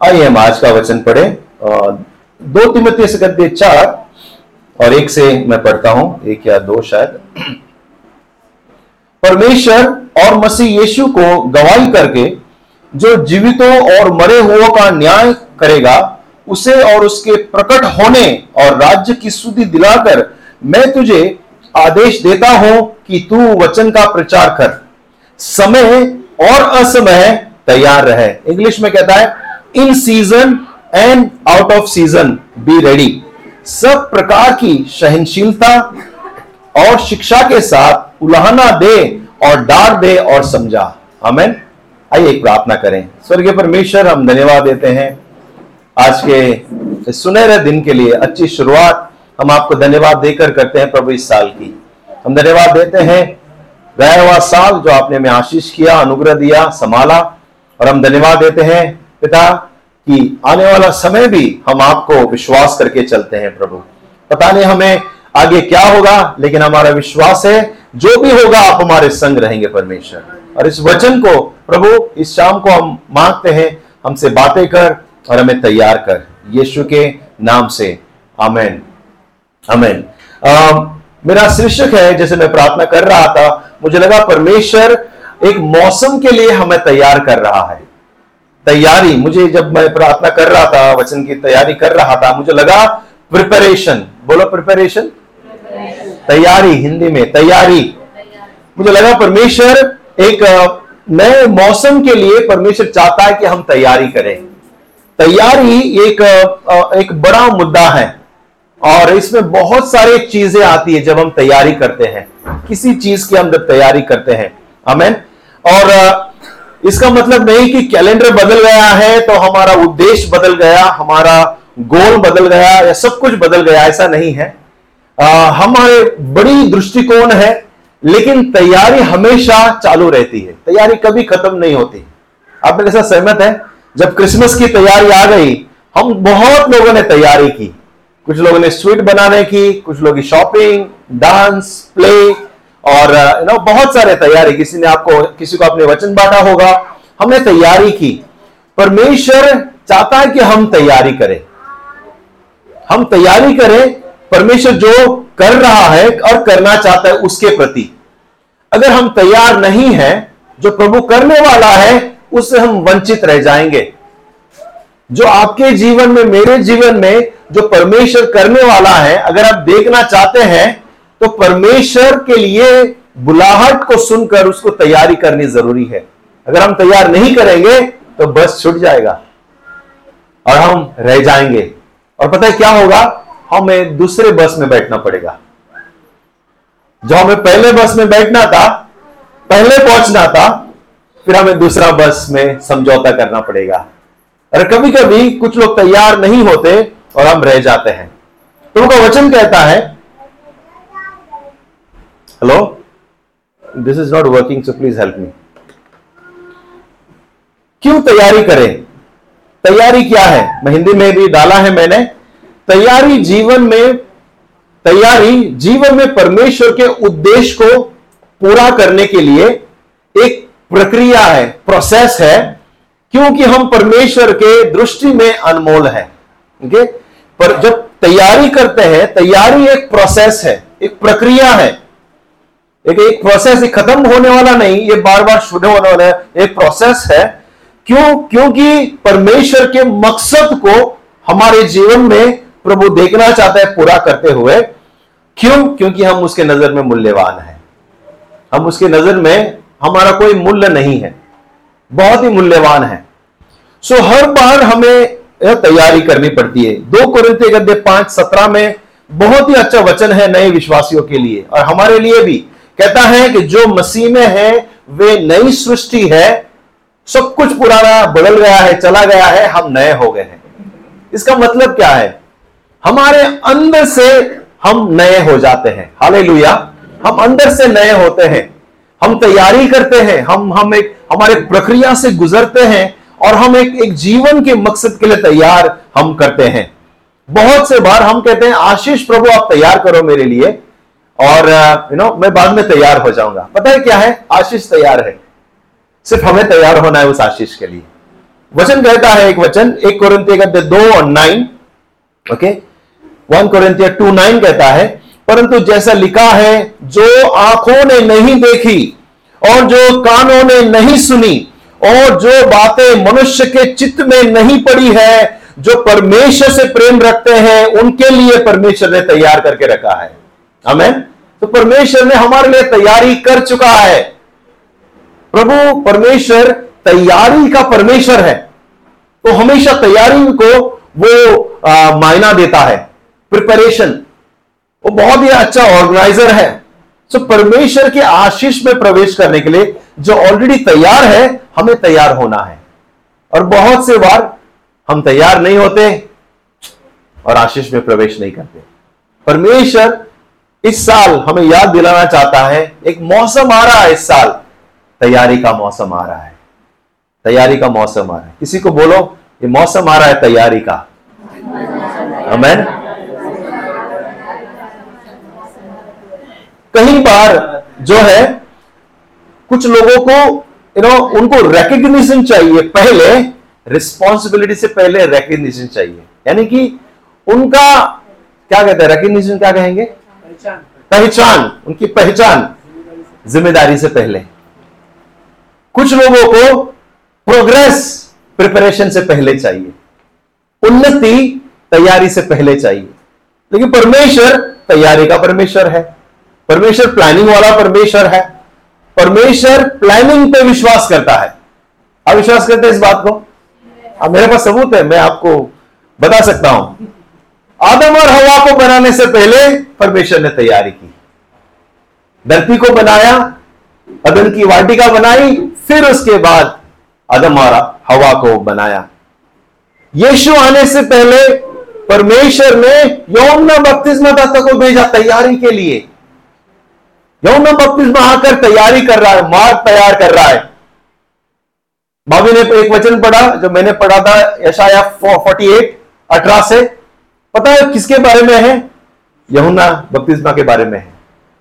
आइए हम आज का वचन पढ़े। दो तिमती से गद्य चार, और एक से मैं पढ़ता हूँ, एक या दो शायद। परमेश्वर और मसीह यीशु को गवाही करके जो जीवितों और मरे हुओं का न्याय करेगा, उसे और उसके प्रकट होने और राज्य की सुधि दिलाकर मैं तुझे आदेश देता हूँ कि तू वचन का प्रचार कर। समय और असमय तैयार रहे। इंग्लिश में कहता है in season and out of season be ready सब प्रकार की सहनशीलता और शिक्षा के साथ उलाहना दे और डार दे और समझा। हमें आइए एक प्रार्थना करें। स्वर्गीय परमेश्वर, हम धन्यवाद देते हैं। आज के सुनहरे दिन के लिए अच्छी शुरुआत हम आपको धन्यवाद देकर करते हैं प्रभु इस साल की। हम धन्यवाद देते हैं गया हुआ साल जो आपने हमें आशीष किया, अनुग्रह दिया, संभाला और हम धन्यवाद देते हैं पिता, कि आने वाला समय भी हम आपको विश्वास करके चलते हैं, प्रभु। पता नहीं हमें आगे क्या होगा, लेकिन हमारा विश्वास है, जो भी होगा, आप हमारे संग रहेंगे परमेश्वर। और इस वचन को, प्रभु, इस शाम को हम मांगते हैं, हमसे बातें कर और हमें तैयार कर। यीशु के नाम से। आमेन। आमेन। मेरा शीर्षक है, जैसे मैं प्रार्थना कर रहा था, मुझे लगा परमेश्वर एक मौसम के लिए हमें तैयार कर रहा है। तैयारी, मुझे जब मैं प्रार्थना कर रहा था, वचन की तैयारी कर रहा था, मुझे लगा प्रिपरेशन बोलो प्रिपरेशन तैयारी, हिंदी में, तैयारी. मुझे लगा परमेश्वर एक नए मौसम के लिए परमेश्वर चाहता है कि हम तैयारी करें. तैयारी एक एक बड़ा मुद्दा है. और इसमें बहुत सारी चीज़ें आती है जब हम तैयारी करते हैं. किसी चीज़ की हम जब तैयारी करते हैं. हमें और इसका मतलब नहीं कि कैलेंडर बदल गया है तो हमारा उद्देश्य बदल गया हमारा गोल बदल गया या सब कुछ बदल गया ऐसा नहीं है। आ, हमारे बड़ी दृष्टिकोण है लेकिन तैयारी हमेशा चालू रहती है। तैयारी कभी खत्म नहीं होती। आप मेरे साथ सहमत है? जब क्रिसमस की तैयारी आ गई हम बहुत लोगों ने तैयारी की। कुछ लोगों ने स्वीट बनाने की कुछ लोगों शॉपिंग डांस प्ले और यू नो बहुत सारे तैयारी। किसी ने आपको, किसी को अपने वचन बांटा होगा, हमने तैयारी की। परमेश्वर चाहता है कि हम तैयारी करें। हम तैयारी करें, परमेश्वर जो कर रहा है और करना चाहता है उसके प्रति। अगर हम तैयार नहीं हैं, जो प्रभु करने वाला है, उससे हम वंचित रह जाएँगे। जो आपके जीवन में, मेरे जीवन में, जो परमेश्वर करने वाला है, अगर आप देखना चाहते हैं तो परमेश्वर के लिए बुलाहट को सुनकर उसको तैयारी करनी ज़रूरी है। अगर हम तैयार नहीं करेंगे तो बस छूट जाएगा और हम रह जाएँगे। और पता है क्या होगा? हमें दूसरे बस में बैठना पड़ेगा। जो हमें पहले बस में बैठना था, पहले पहुँचना था, फिर हमें दूसरा बस में समझौता करना पड़ेगा। और कभी कभी कुछ लोग तैयार नहीं होते और हम रह जाते हैं। तो उनका वचन कहता है hello this is not working so please help me क्यों तैयारी करें? तैयारी क्या है? मैं हिंदी में भी डाला है मैंने। तैयारी जीवन में, तैयारी जीवन में परमेश्वर के उद्देश्य को पूरा करने के लिए एक प्रक्रिया है प्रोसेस है, क्योंकि हम परमेश्वर के दृष्टि में अनमोल है। ओके पर जब तैयारी करते हैं, तैयारी एक प्रोसेस है, एक प्रक्रिया है। एक एक प्रोसेस खत्म होने वाला नहीं, ये बार बार शुरू होने वाला है। एक प्रोसेस है, क्यों, क्योंकि परमेश्वर के मकसद को हमारे जीवन में प्रभु देखना चाहता है, पूरा करते हुए। क्यों? क्योंकि हम उसके नज़र में मूल्यवान है। हम उसके नज़र में हमारा कोई मूल्य नहीं है। बहुत ही मूल्यवान है। सो हर बार हमें तैयारी करनी पड़ती है। दो कुरिंती गद्य पाँच सत्रह में बहुत ही अच्छा वचन है नए विश्वासियों के लिए और हमारे लिए भी। कहता है कि जो मसीह में है, वे नई सृष्टि है, सब कुछ पुराना बदल गया है, चला गया है, हम नए हो गए हैं। इसका मतलब क्या है? हमारे अंदर से हम नए हो जाते हैं। हाले हम अंदर से नए होते हैं। हम तैयारी करते हैं। हम हम एक, हमारे प्रक्रिया से गुजरते हैं और हम एक एक जीवन के मकसद के लिए तैयार हम करते हैं। बहुत से बार हम कहते हैं, आशीष प्रभु, आप तैयार करो मेरे लिए। और यू नो मैं बाद में तैयार हो जाऊँगा। पता है क्या है? आशीष तैयार है। सिर्फ़ हमें तैयार होना है उस आशीष के लिए। वचन कहता है एक वचन, एक कोरिंथिय कहते दो और nine okay one Corinthian two nine कहता है, परंतु जैसा लिखा है, जो आँखों ने नहीं देखी और जो कानों ने नहीं सुनी और जो बातें मनुष्य के चित्त में नहीं पड़ी है, जो परमेश्वर से प्रेम रखते हैं, उनके लिए परमेश्वर ने तैयार करके रखा है। हमें तो परमेश्वर ने हमारे लिए तैयारी कर चुका है। प्रभु, परमेश्वर तैयारी का परमेश्वर है। तो हमेशा तैयारी को वो मायना देता है। प्रिपरेशन वो बहुत ही अच्छा ऑर्गेनाइजर है। सो परमेश्वर के आशीष में प्रवेश करने के लिए जो ऑलरेडी तैयार है, हमें तैयार होना है। और बहुत से बार हम तैयार नहीं होते और आशीष में प्रवेश नहीं करते। परमेश्वर इस साल हमें याद दिलाना चाहता है, एक मौसम आ रहा है इस साल। तैयारी का मौसम आ रहा है। तैयारी का मौसम आ रहा है। किसी को बोलो, ये मौसम आ रहा है तैयारी का। अमेन कई बार जो है, कुछ लोगों को यू नो उनको रिकग्निशन चाहिए पहले रिस्पॉन्सिबिलिटी से पहले रिकग्निशन चाहिए। यानी कि उनका, क्या कहते हैं रिकग्निशन क्या कहेंगे? पहचान। उनकी पहचान। ज़िम्मेदारी से पहले। कुछ लोगों को प्रोग्रेस प्रिपरेशन से पहले चाहिए। उन्नति तैयारी से पहले चाहिए। लेकिन परमेश्वर तैयारी का परमेश्वर है। परमेश्वर प्लानिंग वाला परमेश्वर है। परमेश्वर प्लानिंग पे विश्वास करता है। आप विश्वास करते हैं इस बात को? अब मेरे पास सबूत है, मैं आपको बता सकता हूँ। आदम और हवा को बनाने से पहले परमेश्वर ने तैयारी की। धरती को बनाया, अदन की वाटिका बनाई, फिर उसके बाद अदम और हवा को बनाया। यीशु आने से पहले परमेश्वर ने यौन बपतिस्मा दाता को भेजा तैयारी के लिए। यौन बपतिस्मा आकर तैयारी कर रहा है, मार्ग तैयार कर रहा है। भाभी ने एक वचन पढ़ा, जो मैंने पढ़ा था यशाया फोर्टी एट अठारह से पता है किसके बारे में है? यमुना बपतिस्मा के बारे में है।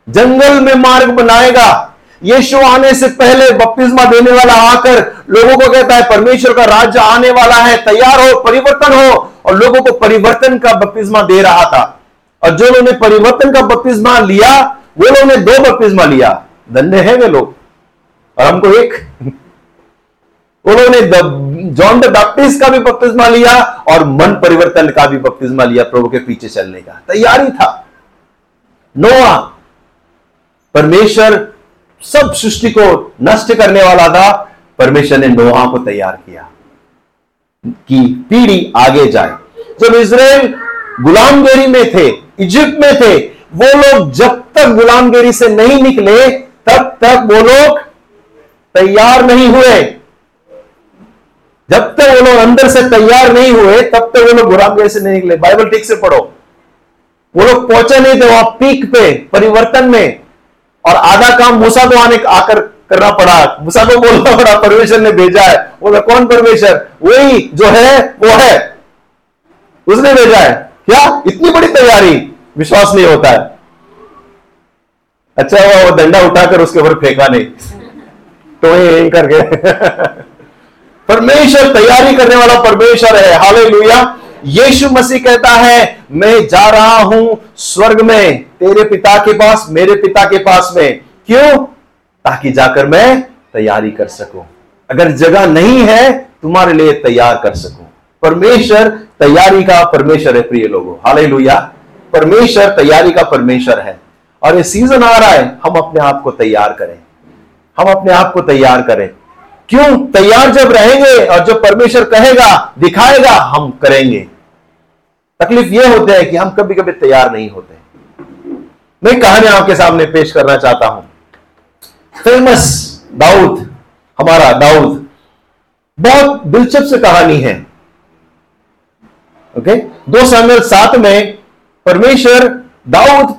जंगल में मार्ग बनाएगा। यीशु आने से पहले बपतिस्मा देने वाला आकर लोगों को कहता है, परमेश्वर का राज्य आने वाला है, तैयार हो, परिवर्तन हो। और लोगों को परिवर्तन का बपतिस्मा दे रहा था। और जो लोगों ने परिवर्तन का बपतिस्मा लिया, वो लोगों ने दो बपतिस्मा लिया। धन्य है वे लोग। और हमको एक लोगों जॉन द बैप्टिस्ट का भी बपतिस्मा लिया और मन परिवर्तन का भी बपतिस्मा लिया प्रभु के पीछे चलने का। तैयारी था। नोआ, परमेश्वर सब सृष्टि को नष्ट करने वाला था। परमेश्वर ने नोहा को तैयार किया कि पीढ़ी आगे जाए। जब इसराइल गुलामगिरी में थे इजिप्ट में थे, वो लोग जब तक गुलामगिरी से नहीं निकले, तब तक वो लोग तैयार नहीं हुए। जब तक वो लोग अंदर से तैयार नहीं हुए, तब तक वो लोग गुलामगिरी से नहीं निकले। बाइबल ठीक से पढ़ो। वो लोग पहुँचे नहीं थे वहाँ पीक पे, परिवर्तन में। और आधा काम मूसा को आने आकर करना पड़ा। मूसा को बोलना पड़ा, परमेश्वर ने भेजा है। बोला, कौन परमेश्वर? वही जो है, वो है। उसने भेजा है। क्या? इतनी बड़ी तैयारी? विश्वास नहीं होता है। अच्छा वो डंडा उठाकर उसके ऊपर फेंका नहीं। तो यही करके। परमेश्वर तैयारी करने वाला परमेश्वर है। हाले यीशु मसीह कहता है, मैं जा रहा हूँ स्वर्ग में, तेरे पिता के पास, मेरे पिता के पास में। क्यों? ताकि जाकर मैं तैयारी कर सकूँ। अगर जगह नहीं है, तुम्हारे लिए तैयार कर सकूँ। परमेश्वर तैयारी का परमेश्वर है, प्रिय लोगों। हाल परमेश्वर तैयारी का परमेश्वर है। और ये सीज़न आ रहा है, हम अपने आप को तैयार करें। हम अपने आप को तैयार करें। क्यों तैयार जब रहेंगे और जब परमेश्वर कहेगा, दिखाएगा, हम करेंगे। तकलीफ़ यह होता है कि हम कभी कभी तैयार नहीं होते मैं कहानी आपके सामने पेश करना चाहता हूँ। फ़ेमस दाऊद, हमारा दाऊद, बहुत दिलचस्प कहानी है। ओके? दो सामने सात में परमेश्वर दाऊद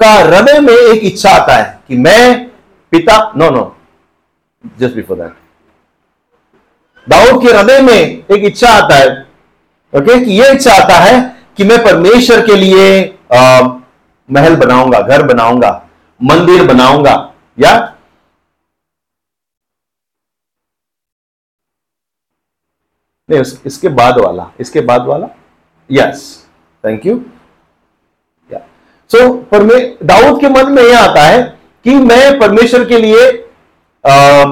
का हृदय में एक इच्छा आता है कि मैं पिता no no just before that Dawood के हृदय में एक इच्छा आता है। ओके कि यह इच्छा आता है कि मैं परमेश्वर के लिए आ, महल बनाऊँगा घर बनाऊँगा मंदिर बनाऊँगा या? नहीं इसके बाद वाला इसके बाद वाला? यस थैंक यू सो परमे दाऊद के मन में यह आता है कि मैं परमेश्वर के लिए आ,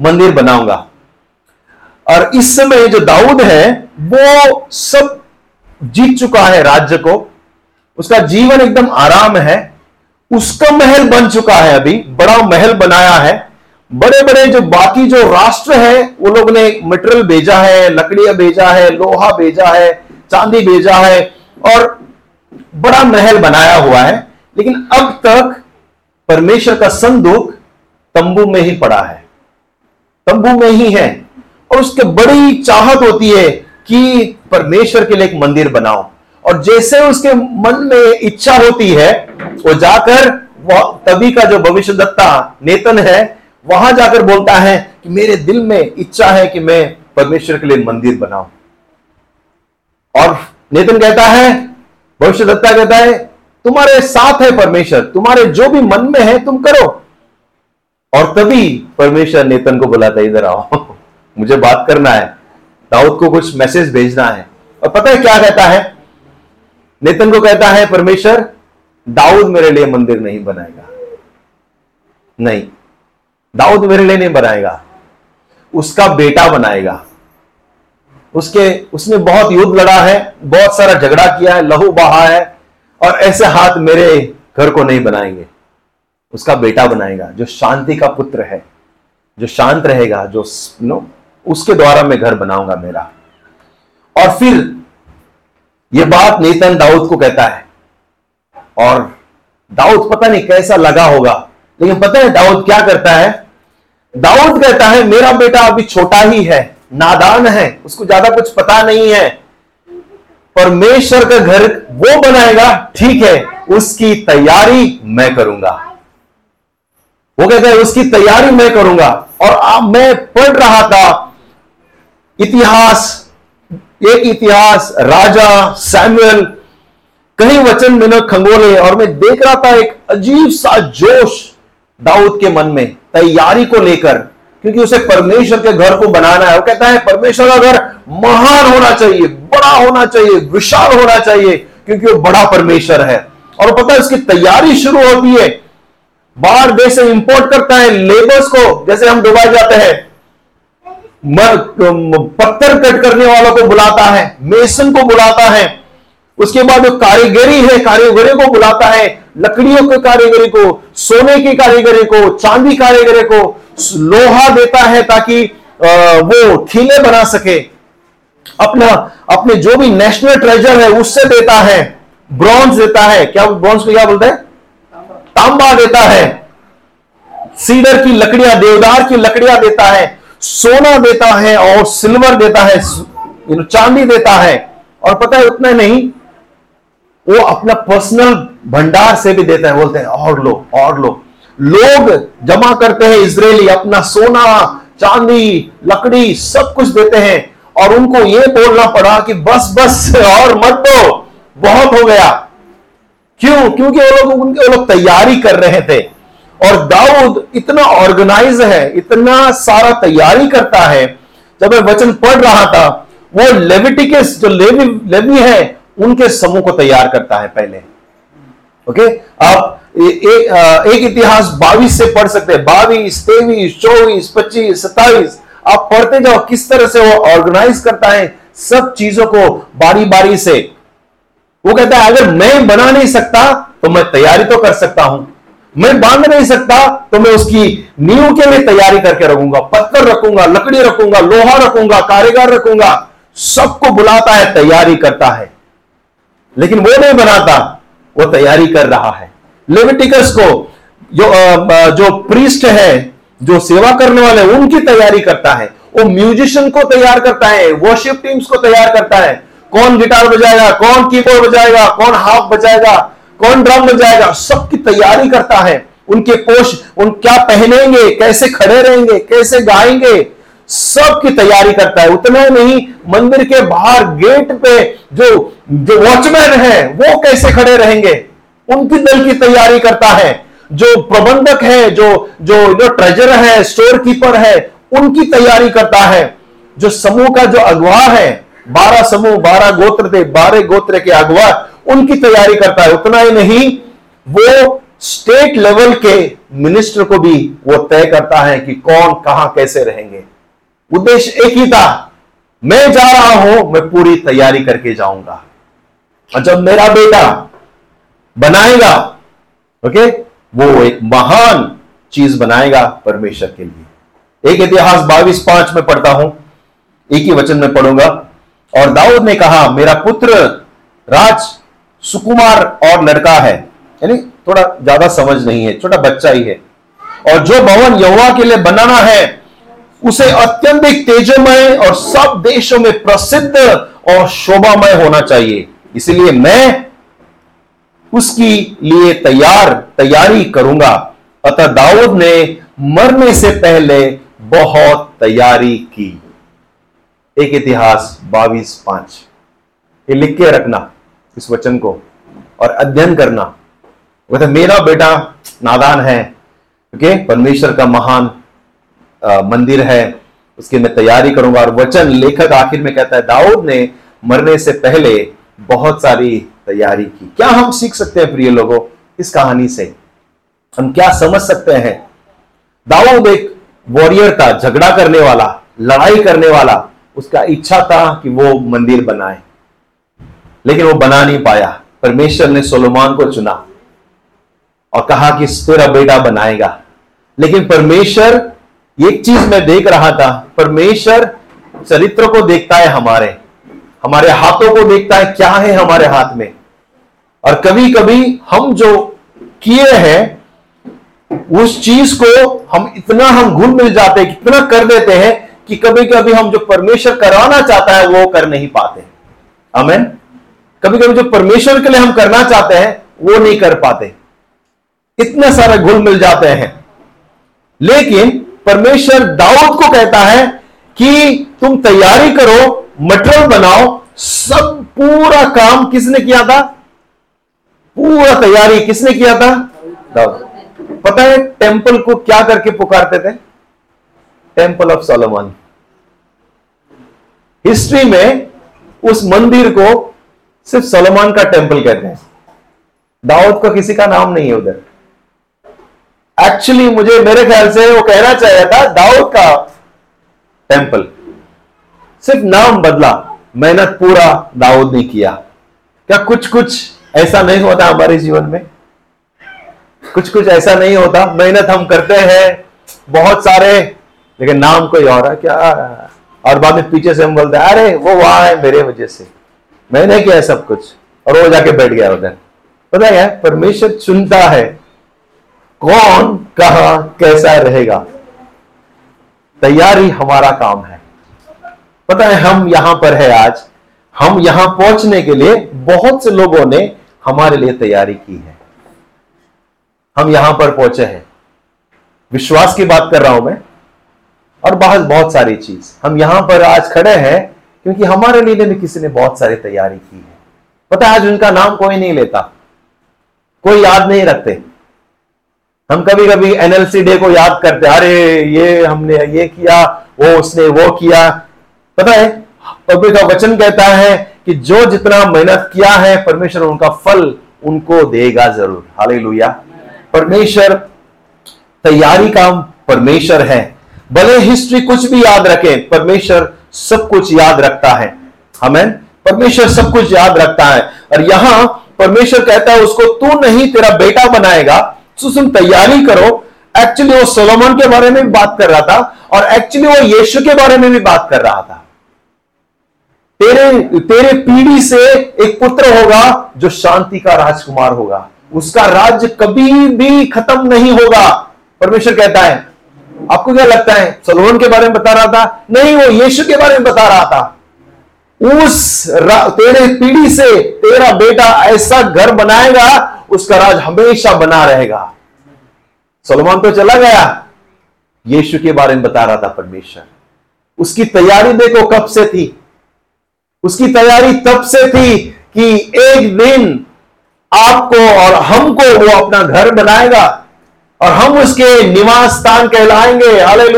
मंदिर बनाऊँगा। और इस समय जो दाऊद है, वो सब जीत चुका है राज्य को। उसका जीवन एकदम आराम है। उसका महल बन चुका है अभी, बड़ा महल बनाया है। बड़े बड़े जो बाकी जो राष्ट्र है, वो लोग ने मटेरियल भेजा है, लकड़ियाँ भेजा है, लोहा भेजा है, चांदी भेजा है और बड़ा महल बनाया हुआ है। लेकिन अब तक परमेश्वर का संदूक तंबू में ही पड़ा है। तंबू में ही है। और उसके बड़ी चाहत होती है कि परमेश्वर के लिए एक मंदिर बनाओ। और जैसे उसके मन में इच्छा होती है, वो जाकर वह तभी का जो भविष्य दत्ता नेतन है, वहाँ जाकर बोलता है कि मेरे दिल में इच्छा है कि मैं परमेश्वर के लिए मंदिर बनाऊँ। और नेतन कहता है भविष्य दत्ता कहता है, तुम्हारे साथ है परमेश्वर, तुम्हारे जो भी मन में है, तुम करो। और तभी परमेश्वर नेतन को बुलाता है, इधर आओ। मुझे बात करना है, दाऊद को कुछ मैसेज भेजना है। और पता है क्या कहता है? नेतन को कहता है, परमेश्वर, दाऊद मेरे लिए मंदिर नहीं बनाएगा। नहीं, दाऊद मेरे लिए नहीं बनाएगा। उसका बेटा बनाएगा। उसके, उसने बहुत युद्ध लड़ा है, बहुत सारा झगड़ा किया है, लहू बहा है, और ऐसे हाथ मेरे घर को नहीं बनाएँगे। उसका बेटा बनाएगा, जो शांति का पुत्र है, जो शांत रहेगा, जो नो उसके द्वारा मैं घर बनाऊँगा मेरा। और फिर यह बात नेतन दाऊद को कहता है। और दाऊद पता नहीं कैसा लगा होगा, लेकिन पता है दाऊद क्या करता है? दाऊद कहता है, मेरा बेटा अभी छोटा ही है, नादान है, उसको ज़्यादा कुछ पता नहीं है, परमेश्वर का घर वो बनाएगा, ठीक है, उसकी तैयारी मैं करूँगा। वो कहता है, उसकी तैयारी मैं करूँगा। और अब मैं पढ़ रहा था इतिहास, एक इतिहास, राजा सैमुअल कई वचन मैंने खंगोले और मैं देख रहा था एक अजीब सा जोश दाऊद के मन में, तैयारी को लेकर, क्योंकि उसे परमेश्वर के घर को बनाना है। वो कहता है, परमेश्वर का घर महान होना चाहिए, बड़ा होना चाहिए, विशाल होना चाहिए, क्योंकि वो बड़ा परमेश्वर है। और पता है, उसकी तैयारी शुरू होती है। बाहर देश से इंपोर्ट करता है लेबर्स को, जैसे हम दुबई जाते हैं पत्थर कट करने वालों को बुलाता है, मेसन को बुलाता है, उसके बाद जो कारीगरी है, कारीगरी को बुलाता है, लकड़ियों के कारीगरी को, सोने की कारीगरी को, चांदी कारीगरी को, लोहा देता है ताकि वो खिले बना सके। अपना, अपने जो भी नेशनल ट्रेजर है, उससे देता है, ब्रॉन्ज देता है। क्या ब्रॉन्ज को क्या बोलते हैं? तांबा देता है। सीडर की लकड़ियाँ, देवदार की लकड़ियाँ देता है। सोना देता है और सिल्वर देता है चांदी देता है। और पता है उतना नहीं, वो अपना पर्सनल भंडार से भी देता है, बोलते हैं, और लो और लो। लोग जमा करते हैं इसराइली अपना सोना, चांदी, लकड़ी सब कुछ देते हैं। और उनको यह बोलना पड़ा कि बस बस, और मत दो, बहुत हो गया। क्यों? क्योंकि वो लोग, उनके वो लोग तैयारी कर रहे थे। और दाऊद इतना ऑर्गेनाइज है इतना सारा तैयारी करता है। जब मैं वचन पढ़ रहा था वो लेविटिकस जो लेवी लेवी है उनके समूह को तैयार करता है पहले। ओके? आप ए, ए, एक इतिहास बाईस से पढ़ सकते हैं। बाईस तेईस चौबीस पच्चीस सत्ताईस। आप पढ़ते जाओ किस तरह से वो ऑर्गेनाइज करता है सब चीज़ों को बारी बारी से। वो कहता है अगर मैं बना नहीं सकता तो मैं तैयारी तो कर सकता हूँ। मैं बाँध नहीं सकता तो मैं उसकी नींव के लिए तैयारी करके रखूँगा। पत्थर रखूँगा, लकड़ी रखूँगा, लोहा रखूँगा, कारीगर रखूँगा, सबको बुलाता है, तैयारी करता है। लेकिन वो नहीं बनाता, वो तैयारी कर रहा है। लेविटिकस को जो जो प्रीस्ट है, जो सेवा करने वाले, उनकी तैयारी करता है। वो म्यूजिशियन को तैयार करता है वर्शिप टीम्स को तैयार करता है। कौन गिटार बजाएगा, कौन कीबोर्ड बजाएगा, कौन हाफ़ बजाएगा कौन ड्रम में जाएगा? सबकी तैयारी करता है। उनके कोष, उन क्या पहनेंगे, कैसे खड़े रहेंगे, कैसे गाएँगे? सबकी तैयारी करता है। उतना नहीं, मंदिर के बाहर गेट पे जो जो वॉचमैन है, वो कैसे खड़े रहेंगे? उनकी दल की तैयारी करता है। जो प्रबंधक है, जो जो जो ट्रेजर है स्टोर कीपर है, उनकी तैयारी करता है। जो समूह का जो अगवा है, बारह समूह, बारह गोत्र थे, बारह गोत्र के अगवा उनकी तैयारी करता है, उतना ही नहीं, वो स्टेट लेवल के मिनिस्टर को भी वो तय करता है कि कौन कहाँ कैसे रहेंगे। उद्देश्य एक ही था, मैं जा रहा हूँ, मैं पूरी तैयारी करके जाऊँगा। और जब मेरा बेटा बनाएगा ओके वो एक महान चीज़ बनाएगा परमेश्वर के लिए। एक इतिहास बाईस पाँच में पढ़ता हूँ, एक ही वचन में पढ़ूँगा। और दाऊद ने कहा, मेरा पुत्र राज सुकुमार और लड़का है। यानी थोड़ा ज़्यादा समझ नहीं है, छोटा बच्चा ही है। और जो भवन यहुआ के लिए बनाना है, उसे अत्यंत तेजमय और सब देशों में प्रसिद्ध और शोभामय होना चाहिए। इसलिए मैं उसकी लिए तैयार, तैयारी करूँगा। अतः दाऊद ने मरने से पहले बहुत तैयारी की। एक इतिहास बाईस पाँच। ये लिख के रखना। इस वचन को और अध्ययन करना। वो तो मेरा बेटा नादान है ओके? परमेश्वर का महान आ, मंदिर है उसकी मैं तैयारी करूँगा। और वचन लेखक आखिर में कहता है दाऊद ने मरने से पहले बहुत सारी तैयारी की। क्या हम सीख सकते हैं प्रिय लोगों इस कहानी से? हम क्या समझ सकते हैं? दाऊद एक वॉरियर था झगड़ा करने वाला लड़ाई करने वाला। उसका इच्छा था कि वो मंदिर बनाए। लेकिन वो बना नहीं पाया। परमेश्वर ने सोलोमान को चुना और कहा कि तेरा बेटा बनाएगा। लेकिन परमेश्वर, एक चीज़ मैं देख रहा था, परमेश्वर चरित्र को देखता है हमारे। हमारे हाथों को देखता है क्या है हमारे हाथ में। और कभी कभी हम जो किए हैं, उस चीज़ को हम इतना हम घुल मिल जाते हैं कितना कर देते हैं कि कभी कभी हम जो परमेश्वर कराना चाहता है, वो कर नहीं पाते। अमेन कभी कभी जो परमेश्वर के लिए हम करना चाहते हैं, वो नहीं कर पाते। इतने सारे घुल मिल जाते हैं। लेकिन परमेश्वर दाऊद को कहता है कि तुम तैयारी करो, मटेरियल बनाओ, सब पूरा काम किसने किया था? पूरा तैयारी किसने किया था? दाऊद। पता है टेंपल को क्या करके पुकारते थे? Temple of Solomon. हिस्ट्री में उस मंदिर को सिर्फ़ सोलोमन का टेंपल कहते हैं। दाऊद का किसी का नाम नहीं है उधर। एक्चुअली मुझे मेरे ख्याल से वो कहना चाहिए था, दाऊद का टेंपल। सिर्फ़ नाम बदला, मेहनत पूरा दाऊद ने किया। क्या कुछ कुछ ऐसा नहीं होता हमारे जीवन में? कुछ कुछ ऐसा नहीं होता, मेहनत हम करते हैं, बहुत सारे, लेकिन नाम कोई और है, क्या? और बाद में पीछे से हम बोलते हैं, अरे, वो वहाँ है मेरे वजह से। मैंने किया है सब कुछ, और वो जाके बैठ गया उधर। पता है परमेश्वर चुनता है कौन, कहा, कैसा रहेगा। तैयारी हमारा काम है। पता है, हम यहाँ पर है आज। हम यहाँ पहुँचने के लिए बहुत से लोगों ने हमारे लिए तैयारी की है। हम यहाँ पर पहुँचे हैं। विश्वास की बात कर रहा हूँ मैं। और बहुत बहुत सारी चीज़। हम यहाँ पर आज खड़े हैं क्योंकि हमारे लिए किसी ने बहुत सारी तैयारी की है। पता है, आज उनका नाम कोई नहीं लेता। कोई याद नहीं रखते। हम कभी कभी एनएलसी डे को याद करते अरे, ये हमने ये किया, वो उसने वो किया। पता है पब्लिक का वचन कहता है कि जो जितना मेहनत किया है, परमेश्वर उनका फल उनको देगा ज़रूर। हाले परमेश्वर, तैयारी का परमेश्वर है। भले हिस्ट्री कुछ भी याद रखें, परमेश्वर सब कुछ याद रखता है। हमें परमेश्वर सब कुछ याद रखता है। और यहाँ परमेश्वर कहता है, उसको तू नहीं, तेरा बेटा बनाएगा। तुम तैयारी करो। एक्चुअली वो सोलोमन के बारे में भी बात कर रहा था और एक्चुअली वो यीशु के बारे में भी बात कर रहा था। तेरे तेरे पीढ़ी से एक पुत्र होगा जो शांति का राजकुमार होगा। उसका राज्य कभी भी खत्म नहीं होगा। परमेश्वर कहता है आपको क्या लगता है? सलोन के बारे में बता रहा था? नहीं, वो यीशु के बारे में बता रहा था। उस तेरे पीढ़ी से तेरा बेटा ऐसा घर बनाएगा, उसका राज हमेशा बना रहेगा। सलमान तो चला गया। यीशु के बारे में बता रहा था परमेश्वर। उसकी तैयारी देखो कब से थी। उसकी तैयारी तब से थी कि एक दिन आपको और हमको वो अपना घर बनाएगा। और हम उसके निवास स्थान कहलाएँगे। हाले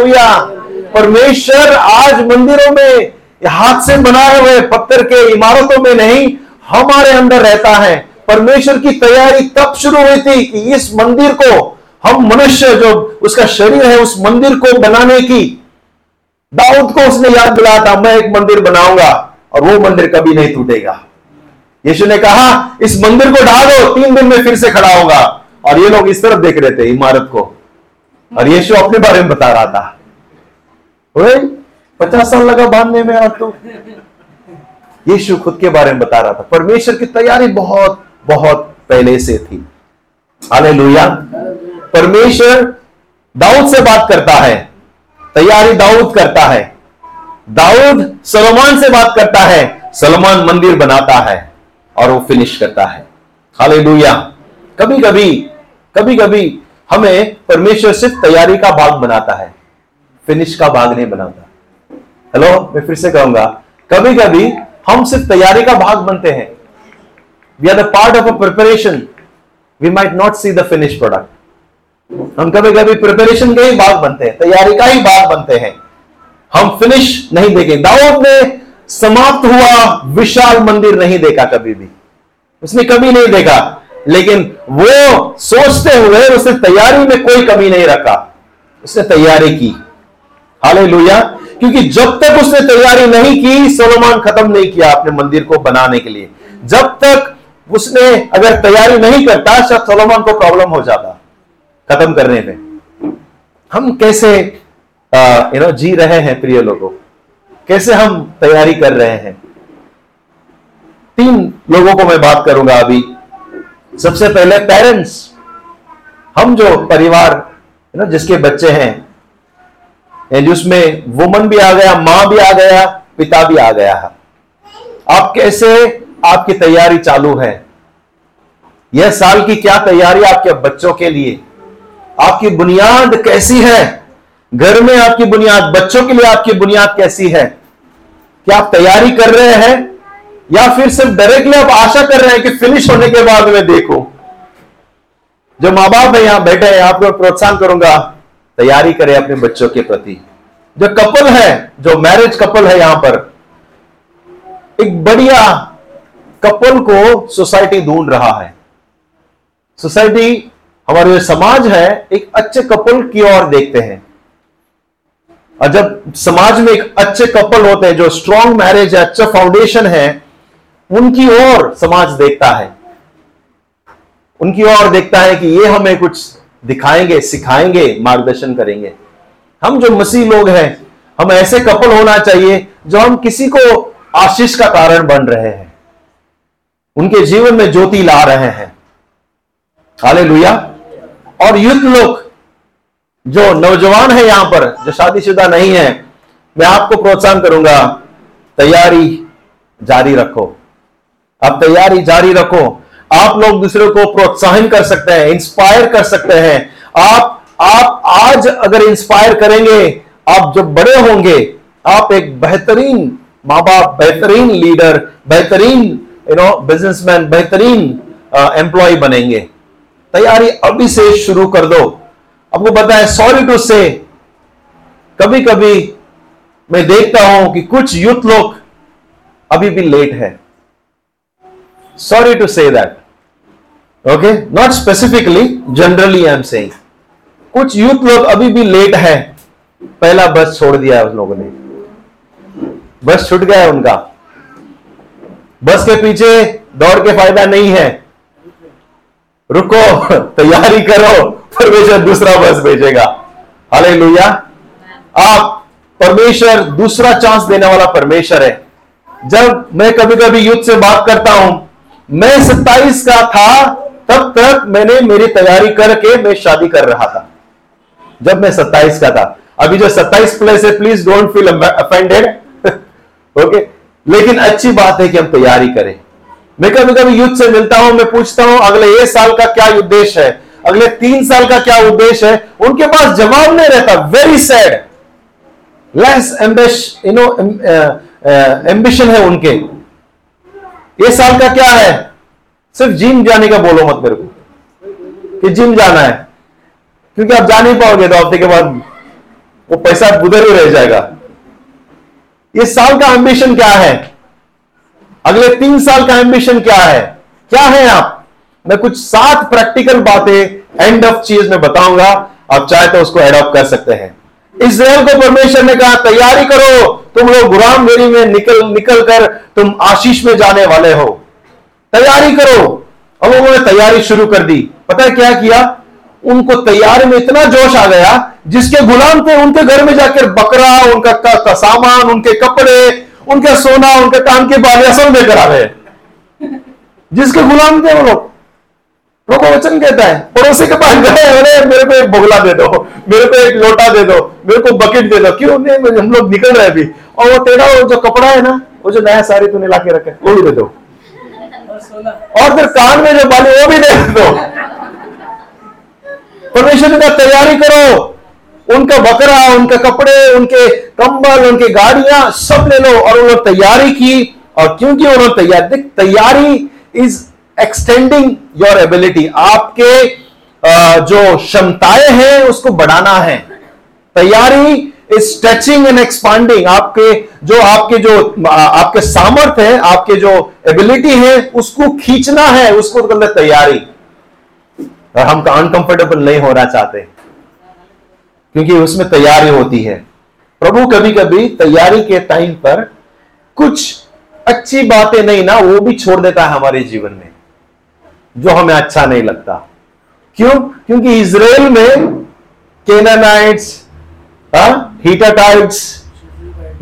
परमेश्वर आज मंदिरों में हाथ से बनाए हुए पत्थर के इमारतों में नहीं, हमारे अंदर रहता है। परमेश्वर की तैयारी तब शुरू हुई थी कि इस मंदिर को हम मनुष्य जो उसका शरीर है, उस मंदिर को बनाने की। दाऊद को उसने याद दिलाया था, मैं एक मंदिर बनाऊँगा और वो मंदिर कभी नहीं टूटेगा। यीशु ने कहा, इस मंदिर को ढा दो तीन दिन में फिर से खड़ा होगा। और ये लोग इस तरफ़ देख रहे थे इमारत को। और यीशु अपने बारे में बता रहा था। पचास साल लगा बांधने में आप तो। यीशु खुद के बारे में बता रहा था। परमेश्वर की तैयारी बहुत बहुत पहले से थी। हाले परमेश्वर दाऊद से बात करता है। तैयारी दाऊद करता है। दाऊद सलमान से बात करता है। सलमान मंदिर बनाता है और वो फिनिश करता है। हाले कभी कभी कभी कभी हमें परमेश्वर सिर्फ़ तैयारी का भाग बनाता है फिनिश का भाग नहीं बनाता। हेलो मैं फिर से कहूँगा कभी कभी हम सिर्फ़ तैयारी का भाग बनते हैं। We are the part of a preparation we might not see the finish product हम कभी कभी प्रिपरेशन के ही भाग बनते हैं, तैयारी का ही भाग बनते हैं। हम फिनिश नहीं देखें दाऊद ने समाप्त हुआ विशाल मंदिर नहीं देखा कभी भी। उसने कभी नहीं देखा। लेकिन वो सोचते हुए उसने तैयारी में कोई कमी नहीं रखा। उसने तैयारी की। हाल हाले क्योंकि जब तक उसने तैयारी नहीं की, सोलोमान खत्म नहीं किया अपने मंदिर को बनाने के लिए। जब तक उसने अगर तैयारी नहीं करता, शायद सोलोमान को प्रॉब्लम हो जाता, खत्म करने में। हम कैसे यू नो जी रहे हैं प्रिय लोगों? कैसे हम तैयारी कर रहे हैं? तीन लोगों को मैं बात करूँगा अभी। सबसे पहले पेरेंट्स हम जो परिवार है ना जिसके बच्चे हैं जिसमें वुमन भी आ गया, माँ भी आ गया, पिता भी आ गया है। आप कैसे आपकी तैयारी चालू है? यह साल की क्या तैयारी आपके बच्चों के लिए? आपकी बुनियाद कैसी है? घर में आपकी बुनियाद, बच्चों के लिए आपकी बुनियाद कैसी है? क्या आप तैयारी कर रहे हैं? या फिर सिर्फ़ डायरेक्टली आप आशा कर रहे हैं कि फिनिश होने के बाद में देखो। जो माँ बाप है यहाँ बैठे हैं, आपको प्रोत्साहन करूँगा, तैयारी करें अपने बच्चों के प्रति। जो कपल है, जो मैरिज कपल है यहाँ पर, एक बढ़िया कपल को सोसाइटी ढूंढ रहा है। सोसाइटी हमारे जो समाज है, एक अच्छे कपल की ओर देखते हैं। और जब समाज में एक अच्छे कपल होते हैं, जो स्ट्रांग मैरिज है अच्छा फाउंडेशन है उनकी ओर समाज देखता है। उनकी ओर देखता है कि ये हमें कुछ दिखाएँगे, सिखाएँगे, मार्गदर्शन करेंगे। हम जो मसीह लोग हैं, हम ऐसे कपल होना चाहिए जो हम किसी को आशीष का कारण बन रहे हैं। उनके जीवन में ज्योति ला रहे हैं। हाले और युद्ध लोग, जो नौजवान है यहाँ पर, जो शादीशुदा नहीं है, मैं आपको प्रोत्साहन करूँगा, तैयारी जारी रखो। आप तैयारी जारी रखो। आप लोग दूसरे को प्रोत्साहन कर सकते हैं इंस्पायर कर सकते हैं। आप आप आज अगर इंस्पायर करेंगे, आप जब बड़े होंगे, आप एक बेहतरीन माँ बाप बेहतरीन लीडर बेहतरीन यू नो बिजनेसमैन बेहतरीन एम्प्लॉय बनेंगे। तैयारी अभी से शुरू कर दो। आपको पता है सॉरी टू से कभी कभी मैं देखता हूँ कि कुछ यूथ लोग अभी भी लेट है। Sorry to say that. Okay? Not specifically, generally i am saying. कुछ यूथ लोग अभी भी लेट है। पहला बस छोड़ दिया है उन लोगों ने। बस छूट गया है उनका। बस के पीछे दौड़ के फ़ायदा नहीं है। रुको, तैयारी करो, परमेश्वर दूसरा बस भेजेगा। हाले आप, परमेश्वर दूसरा चांस देने वाला परमेश्वर है। जब मैं कभी कभी युद्ध से बात करता हूँ मैं सत्ताईस का था, तब तक मैंने मेरी तैयारी करके मैं शादी कर रहा था। जब मैं सत्ताईस का था। अभी जो सत्ताईस प्लस है please don't feel offended okay लेकिन अच्छी बात है कि हम तैयारी करें। मैं कभी कभी युद्ध से मिलता हूँ, मैं पूछता हूँ, अगले एक साल का क्या उद्देश्य है? अगले तीन साल का क्या उद्देश्य है? उनके पास जवाब नहीं रहता। Very sad less ambition you know ambition है उनके। ये साल का क्या है? सिर्फ़ जिम जाने का बोलो मत मेरे को कि जिम जाना है। क्योंकि आप जा नहीं पाओगे तो हफ़्ते के बाद वो पैसा उधर ही रह जाएगा। इस साल का एम्बिशन क्या है? अगले तीन साल का एम्बिशन क्या है? क्या है आप? मैं कुछ सात प्रैक्टिकल बातें एंड ऑफ़ चीज़ में बताऊँगा। आप चाहे तो उसको एडॉप्ट कर सकते हैं। इसराइल को परमेश्वर ने कहा तैयारी करो तुम लोग गुलाम मेरी में निकल निकल कर तुम आशीष में जाने वाले हो। तैयारी करो। अब उन्होंने तैयारी शुरू कर दी। पता है क्या किया? उनको तैयारी में इतना जोश आ गया जिसके गुलाम थे उनके घर में जाकर बकरा उनका का, का सामान उनके कपड़े उनका सोना उनके कान के बाल सब लेकर आ गए। जिसके गुलाम थे वो लोग। प्रभु वचन कहता है, पड़ोसी के पास गए अरे मेरे को एक बोगला दे दो, मेरे को एक लोटा दे दो, मेरे को बकेट दे दो। क्यों? नहीं हम लोग निकल रहे अभी। और वो तेरा वो जो कपड़ा है ना, वो जो नया साड़ी तूने ला के रखे वो भी दे दो। और फिर कान में जो बाली, वो भी दे दो। परमेश्वर कहा, तैयारी करो। उनका बकरा, उनके कपड़े, उनके कंबल, उनके गाड़ियाँ, सब ले लो। और उन्होंने तैयारी की, और क्योंकि उन्होंने तैयारी तैयारी इज़ एक्सटेंडिंग योर एबिलिटी आपके जो क्षमताएँ हैं, उसको बढ़ाना है। तैयारी इज़ स्ट्रेचिंग एंड एक्सपांडिंग आपके, जो आपके जो आपके सामर्थ्य है, आपके जो एबिलिटी है, उसको खींचना है, उसको तो तैयारी। और हम अनकंफर्टेबल नहीं होना चाहते, क्योंकि उसमें तैयारी होती है। प्रभु कभी कभी तैयारी के टाइम पर कुछ अच्छी बातें नहीं ना, वो भी छोड़ देता है हमारे जीवन में। जो हमें अच्छा नहीं लगता। क्यों? क्योंकि इसराइल में केनानाइट्स हीटाटाइट्स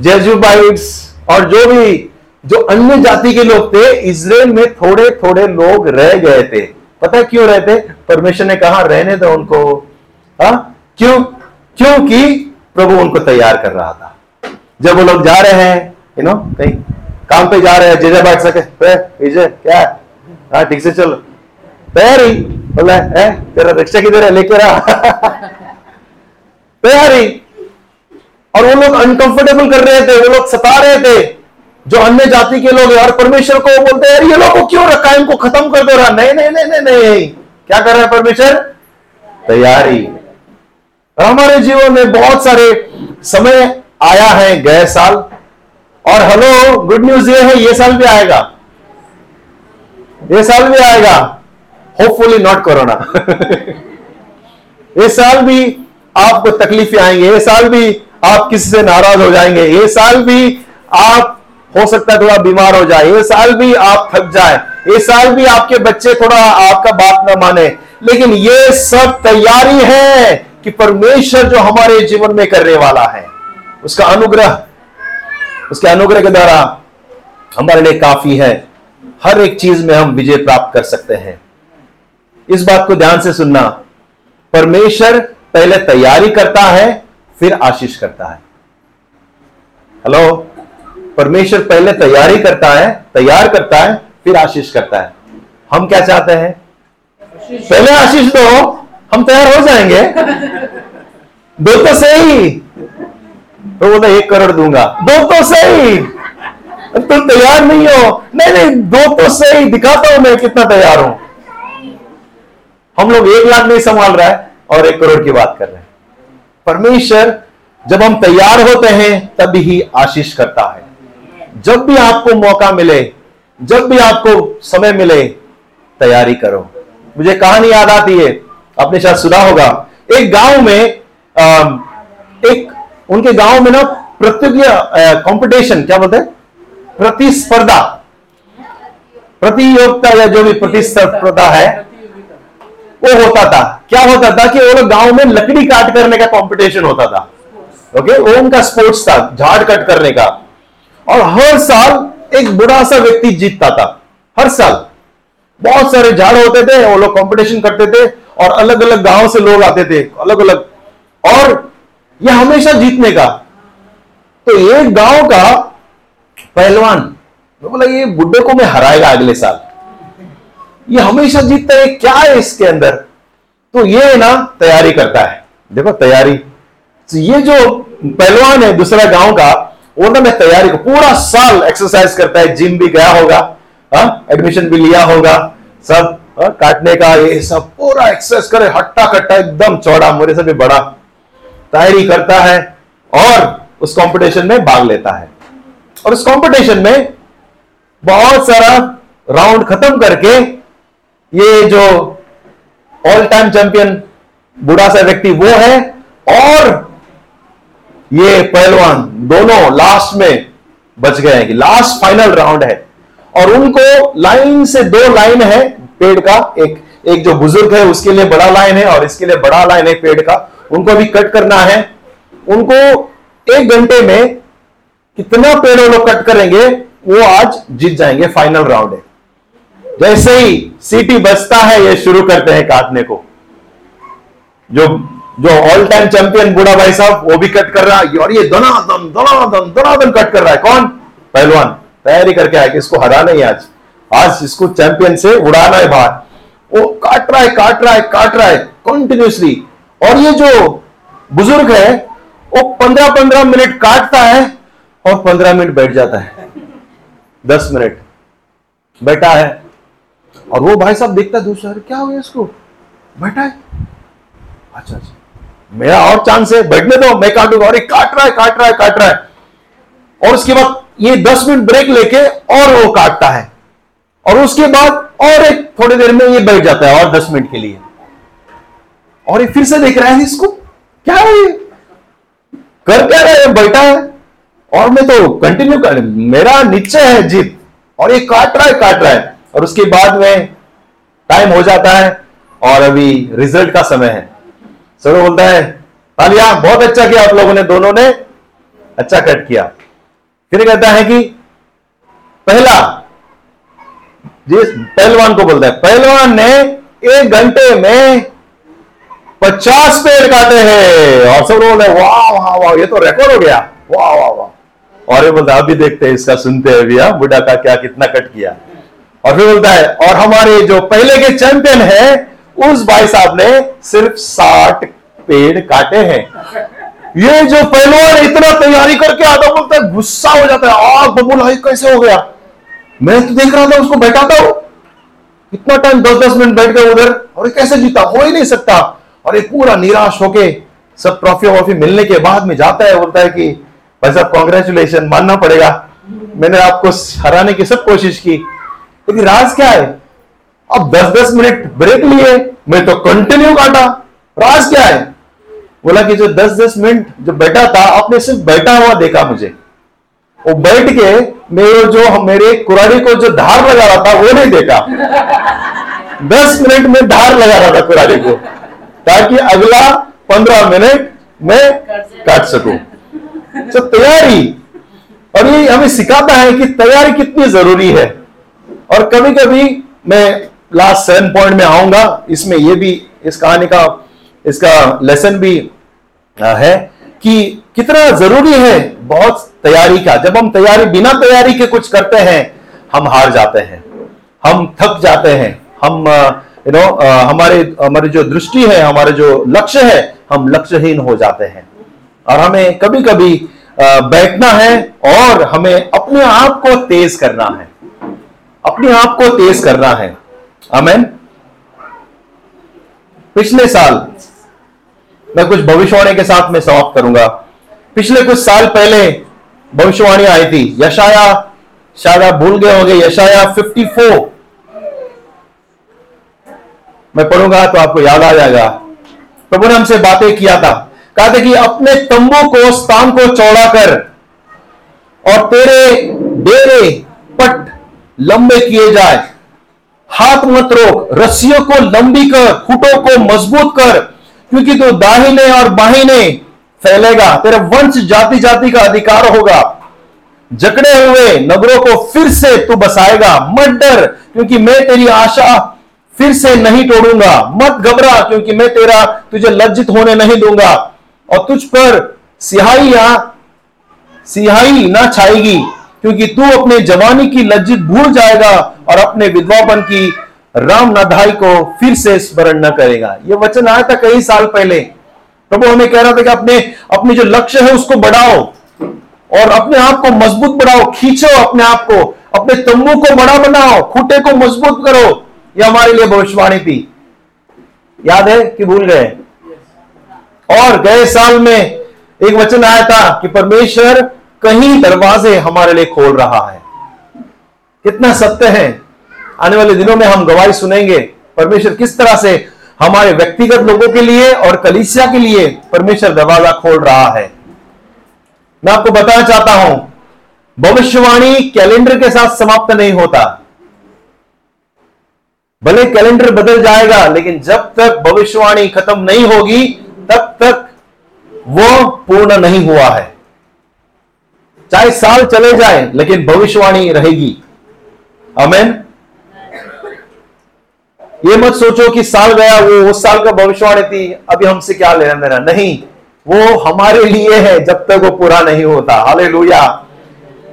जेजुबाइट्स और जो भी, जो अन्य जाति के लोग थे, इसराइल में थोड़े थोड़े लोग रह गए थे। पता क्यों रहते परमेश्वर ने कहा, रहने दो उनको। हा? क्यों? क्योंकि प्रभु उनको तैयार कर रहा था। जब वो लोग जा रहे हैं यू नो कहीं, काम पे जा रहे हैं जेजा बैठ सके क्या हाँ ठीक से चलो। तैयारी बोला है तेरा रिक्शा किधर है लेके रहा तैयारी और वो लोग अनकंफर्टेबल कर रहे थे वो लोग सता रहे थे जो अन्य जाति के लोग यार परमेश्वर को बोलते हैं ये लोग को क्यों रखा है इनको खत्म कर दो रहा नहीं नहीं नहीं नहीं नहीं क्या कर रहा है परमेश्वर तैयारी और हमारे जीवन में बहुत सारे समय आया है गए साल और हेलो गुड न्यूज़ ये है ये साल भी आएगा। ये साल भी आएगा। होपफुली नॉट कोरोना ये साल भी आपको तकलीफें आएँगे ये साल भी आप किसी से नाराज़ हो जाएँगे ये साल भी आप हो सकता है थोड़ा बीमार हो जाए ये साल भी आप थक जाए ये साल भी आपके बच्चे थोड़ा आपका बात ना माने लेकिन ये सब तैयारी है कि परमेश्वर जो हमारे जीवन में करने वाला है उसका अनुग्रह उसके अनुग्रह के द्वारा हमारे लिए काफ़ी है हर एक चीज़ में हम विजय प्राप्त कर सकते हैं इस बात को ध्यान से सुनना। परमेश्वर पहले तैयारी करता है, फिर आशीष करता है। हेलो? परमेश्वर पहले तैयारी करता है, तैयार करता है, फिर आशीष करता है। हम क्या चाहते हैं? पहले आशीष दो, हम तैयार हो जाएँगे। दो तो सही। तो बोला एक करोड़ दूँगा। दो तो सही। तुम तैयार नहीं हो। नहीं नहीं, दो तो सही। दिखाता हूँ मैं कितना तैयार हूँ। हम लोग एक लाख नहीं संभाल रहा है और एक करोड़ की बात कर रहे हैं। परमेश्वर जब हम तैयार होते हैं तभी ही आशीष करता है। जब भी आपको मौका मिले जब भी आपको समय मिले तैयारी करो। मुझे कहानी याद आती है आपने शायद सुना होगा। एक गाँव में आ, एक उनके गाँव में ना प्रतियोगिता कंपटीशन क्या बोलते हैं? प्रतिस्पर्धा। प्रतियोगिता या जो भी प्रतिस्पर्धा है वो होता था। क्या होता था कि वो लोग गाँव में लकड़ी काट करने का कंपटीशन होता था। ओके वो उनका स्पोर्ट्स था, झाड़ कट करने का। और हर साल एक बुढ़ा सा व्यक्ति जीतता था। हर साल। बहुत सारे झाड़ होते थे, वो लोग कंपटीशन करते थे और अलग अलग गाँव से लोग आते थे अलग अलग और यह हमेशा जीतने का। तो एक गाँव का पहलवान बोला, ये बुढ़े को मैं हराएगा अगले साल। ये हमेशा जीतता है, क्या है इसके अंदर? तो ये ना, तैयारी करता है। देखो, तैयारी। तो ये जो पहलवान है दूसरा गाँव का, वो ना मैं तैयारी को पूरा साल एक्सरसाइज करता है जिम भी गया होगा एडमिशन भी लिया होगा, सब, हा? काटने का, ये सब पूरा एक्सरसाइज करे हट्टा कट्टा एकदम चौड़ा, मेरे से भी बड़ा। तैयारी करता है और उस कंपटीशन में भाग लेता है। और उस कंपटीशन में बहुत सारा राउंड खत्म करके ये जो ऑल टाइम चैंपियन बूढ़ा सा व्यक्ति वो है और ये पहलवान दोनों लास्ट में बच गए हैं कि लास्ट फाइनल राउंड है। और उनको लाइन से दो लाइन है पेड़ का, एक एक जो बुज़ुर्ग है उसके लिए बड़ा लाइन है और इसके लिए बड़ा लाइन है पेड़ का। उनको भी कट करना है। उनको एक घंटे में कितना पेड़ वो लोग कट करेंगे, वो आज जीत जाएँगे फाइनल राउंड है। जैसे ही सीटी बचता है, ये शुरू करते हैं काटने को। जो जो ऑल टाइम चैंपियन बूढ़ा भाई साहब, वो भी कट कर रहा है। और ये दनादन दनादन दनादन कट कर रहा है। कौन? पहलवान। तैयारी करके आए कि इसको हराना ही आज। आज इसको चैंपियन से उड़ाना है बाहर। वो काट रहा है, काट रहा है, काट रहा है कंटिन्यूसली और ये जो बुज़ुर्ग है, वो पंद्रह पंद्रह मिनट काटता है और पंद्रह मिनट बैठ जाता है। दस मिनट। बैठा है। और वो भाई साहब देखता दूसरा क्या हो गया इसको? बैठा है। अच्छा अच्छा। मेरा और चांस है, बैठने दो। मैं काटूँगा और काट रहा है, काट रहा है, काट रहा है। और उसके बाद ये दस मिनट ब्रेक लेके और वो काटता है। और उसके बाद और एक थोड़ी देर में ये बैठ जाता है और दस मिनट के लिए। और ये फिर से देख रहा है इसको। क्या है ये? कर क्या रहा है? बैठा है। और मैं तो कंटिन्यू कर मेरा निश्चय है जीत। और ये काट रहा है, काट रहा है। और उसके बाद में टाइम हो जाता है और अभी रिज़ल्ट का समय है। सर बोलता है, तालिया, बहुत अच्छा किया आप लोगों ने, दोनों ने अच्छा कट किया। फिर कहता है कि पहला जिस पहलवान को बोलता है, पहलवान ने एक घंटे में पचास पेड़ काटे हैं। और सब लोग वाह वाह वाह, ये तो रिकॉर्ड हो गया। वाह वाह वाह। और ये बोलता है, अभी देखते हैं, इसका सुनते हैं भैया बुढ़ा का क्या, कितना कट किया? और फिर बोलता है, और हमारे जो पहले के चैंपियन है, उस भाई साहब ने सिर्फ़ साठ पेड़ काटे हैं। ये जो पहलवान इतना तैयारी करके आता बोलता है, गुस्सा हो जाता है, आग, बबूल कैसे हो गया? मैं तो देख रहा था, उसको बैठाता हूँ। इतना टाइम दस दस मिनट बैठ गए उधर, और कैसे जीता? हो ही नहीं सकता। और एक पूरा निराश होके सब ट्रॉफी वॉफी मिलने के बाद में जाता है, बोलता है कि, भाई साहब कॉन्ग्रेचुलेशन मानना पड़ेगा। मैंने आपको हराने की सब कोशिश की। लेकिन राज क्या है? अब दस दस मिनट ब्रेक लिए, मैं तो कंटिन्यू काटा। राज क्या है? बोला कि जो दस दस मिनट जो बैठा था, आपने सिर्फ़ बैठा हुआ देखा मुझे। वो बैठ के मेरे जो, मेरे कुराड़ी को जो धार लगा रहा था, वो नहीं देखा। दस मिनट में धार लगा रहा था कुराड़ी को, ताकि अगला पंद्रह मिनट मैं काट सकूँ। तो तैयारी। और ये हमें सिखाता है कि तैयारी कितनी ज़रूरी है। और कभी कभी मैं लास्ट सेवन पॉइंट में आऊँगा, इसमें ये भी, इस कहानी का, इसका लेसन भी है कि कितना ज़रूरी है बहुत तैयारी का। जब हम तैयारी, बिना तैयारी के कुछ करते हैं, हम हार जाते हैं, हम थक जाते हैं, हम यू नो हमारे, हमारी जो दृष्टि है, हमारे जो लक्ष्य है, हम लक्ष्यहीन हो जाते हैं। और हमें कभी कभी बैठना है और हमें अपने आप को तेज करना है। अपने आप को तेज करना है। अमेन पिछले साल मैं कुछ भविष्यवाणी के साथ में समाप्त करूँगा। पिछले कुछ साल पहले भविष्यवाणी आई थी, यशाया, शायद आप भूल गए होंगे, यशाया 54 मैं पढ़ूँगा तो आपको याद आ जाएगा। प्रभु ने हमसे बातें किया था। कहा था कि अपने तंबू को, स्थान को चौड़ा कर और तेरे डेरे पट लंबे किए जाए। हाथ मत रोक, रस्सियों को लंबी कर, खुटों को मज़बूत कर, क्योंकि तू तो दाहिने और बाहिने फैलेगा। तेरे वंश जाति जाति का अधिकार होगा। जकड़े हुए नगरों को फिर से तू बसाएगा। मत डर, क्योंकि मैं तेरी आशा फिर से नहीं तोड़ूँगा। मत घबरा, क्योंकि मैं तेरा, तुझे लज्जित होने नहीं दूँगा। और तुझ पर सिहाई या सिहाई ना छाएगी। क्योंकि तू अपने जवानी की लज्जित भूल जाएगा और अपने विधवापन की राम नधाई को फिर से स्मरण न करेगा। यह वचन आया था कई साल पहले। प्रभु हमें कह रहा था कि अपने अपने जो लक्ष्य है उसको बढ़ाओ और अपने आप को मज़बूत बढ़ाओ खींचो अपने आप को। अपने तंबू को बड़ा बनाओ, खूटे को मज़बूत करो। यह हमारे लिए भविष्यवाणी थी। याद है कि भूल गए? और गए साल में एक वचन आया था कि परमेश्वर कहीं दरवाजे हमारे लिए खोल रहा है। कितना सत्य है। आने वाले दिनों में हम गवाही सुनेंगे, परमेश्वर किस तरह से हमारे व्यक्तिगत लोगों के लिए और कलिसिया के लिए परमेश्वर दरवाज़ा खोल रहा है। मैं आपको बताना चाहता हूँ, भविष्यवाणी कैलेंडर के साथ समाप्त नहीं होता। भले कैलेंडर बदल जाएगा, लेकिन जब तक भविष्यवाणी खत्म नहीं होगी, तब तक वो पूर्ण नहीं हुआ है। चाहे साल चले जाए, लेकिन भविष्यवाणी रहेगी। अमेन ये मत सोचो कि साल गया, वो उस साल का भविष्यवाणी थी, अभी हमसे क्या लेना देना? नहीं, वो हमारे लिए है, जब तक वो पूरा नहीं होता। हाले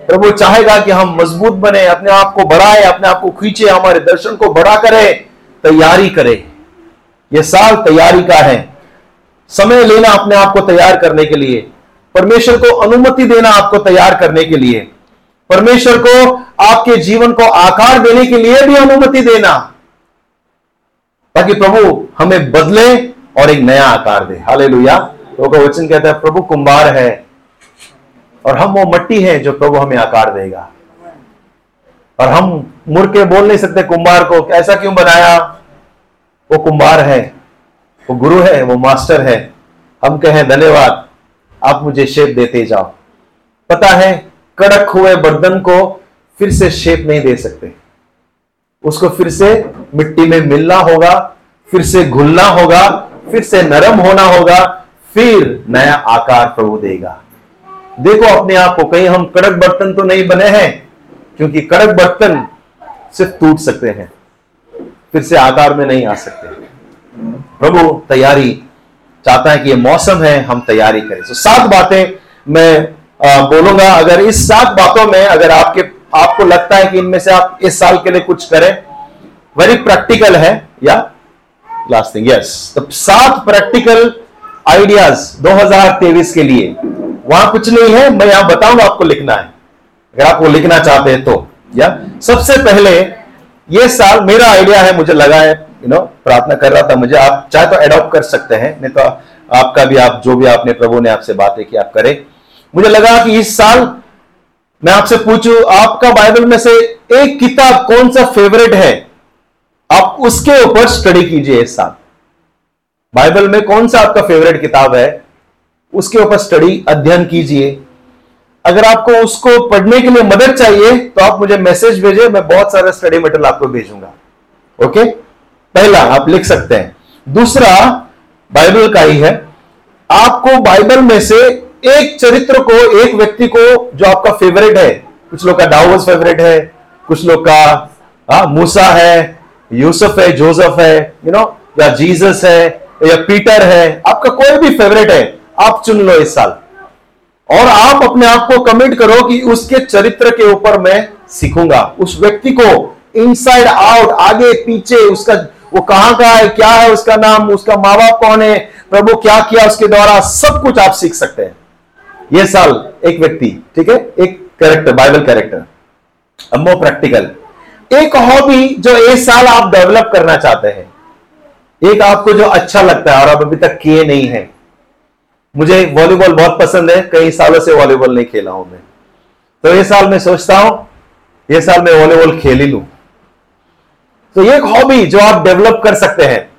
प्रभु चाहेगा कि हम मज़बूत बने, अपने आप को बढ़ाए, अपने आप को खींचे, हमारे दर्शन को बड़ा करे, तैयारी करे। ये साल तैयारी का है। समय लेना अपने आप को तैयार करने के लिए। परमेश्वर को अनुमति देना आपको तैयार करने के लिए। परमेश्वर को आपके जीवन को आकार देने के लिए भी अनुमति देना। ताकि प्रभु हमें बदले और एक नया आकार दे। हाले तो का वचन कहता है, प्रभु, कुंभार है और हम वो मट्टी है जो प्रभु हमें आकार देगा। और हम मुड़ के बोल नहीं सकते कुंभार को, ऐसा क्यों बनाया? वो कुंभार है, वो गुरु है, वो मास्टर है। हम कहें, धन्यवाद। आप मुझे शेप देते जाओ। पता है, कड़क हुए बर्तन को फिर से शेप नहीं दे सकते। उसको फिर से मिट्टी में मिलना होगा, फिर से घुलना होगा, फिर से नरम होना होगा, फिर नया आकार प्रभु देगा। देखो, अपने आप को कहीं हम कड़क बर्तन तो नहीं बने हैं, क्योंकि कड़क बर्तन सिर्फ़ टूट सकते हैं, फिर से आकार में नहीं आ सकते। प्रभु, तैयारी चाहता है कि ये मौसम है, हम तैयारी करें। तो सात बातें मैं बोलूँगा। अगर इस सात बातों में, अगर आपके, आपको लगता है कि इनमें से आप इस साल के लिए कुछ करें वेरी प्रैक्टिकल है, या लास्ट थिंग यस तो सात प्रैक्टिकल आइडियाज़ 2023 के लिए, वहाँ कुछ नहीं है, मैं यहाँ बताऊँगा आपको लिखना है। अगर आप वो लिखना चाहते हैं तो या? सबसे पहले, ये साल मेरा आइडिया है, मुझे लगा है यू नो प्रार्थना कर रहा था, मुझे आप चाहे तो एडॉप्ट कर सकते हैं, नहीं तो आपका भी, आप जो भी आपने प्रभु ने आपसे बातें की, आप करें। मुझे लगा कि इस साल मैं आपसे पूछूँ, आपका बाइबल में से एक किताब कौन सा फेवरेट है? आप उसके ऊपर स्टडी कीजिए इस साल। बाइबल में कौन सा आपका फेवरेट किताब है? उसके ऊपर स्टडी अध्ययन कीजिए। अगर आपको उसको पढ़ने के लिए मदद चाहिए तो आप मुझे मैसेज भेजे, मैं बहुत सारा स्टडी मटेरियल आपको भेजूँगा। ओके पहला आप लिख सकते हैं। दूसरा बाइबल का ही है। आपको बाइबल में से एक चरित्र को एक व्यक्ति को जो आपका फेवरेट है कुछ लोग का डाउस फेवरेट है कुछ लोग का आ, मूसा है यूसुफ है जोसफ है यू नो या जीसस है या पीटर है आपका कोई भी फेवरेट है आप चुन लो इस साल। और आप अपने आप को कमिट करो कि उसके चरित्र के ऊपर मैं सीखूँगा। उस व्यक्ति को इनसाइड आउट आगे पीछे उसका वो कहाँ का है, क्या है, उसका नाम, उसका माँ बाप कौन है, प्रभु क्या किया उसके द्वारा, सब कुछ आप सीख सकते हैं। यह साल एक व्यक्ति, ठीक है? एक कैरेक्टर बाइबल कैरेक्टर अब प्रैक्टिकल एक हॉबी जो इस साल आप डेवलप करना चाहते हैं। एक आपको जो अच्छा लगता है और आप अभी तक किए नहीं है। मुझे वॉलीबॉल बहुत पसंद है, कई सालों से वॉलीबॉल नहीं खेला हूँ मैं। तो ये साल मैं सोचता हूँ, ये साल मैं वॉलीबॉल खेल ही लू। तो ये एक हॉबी जो आप डेवलप कर सकते हैं।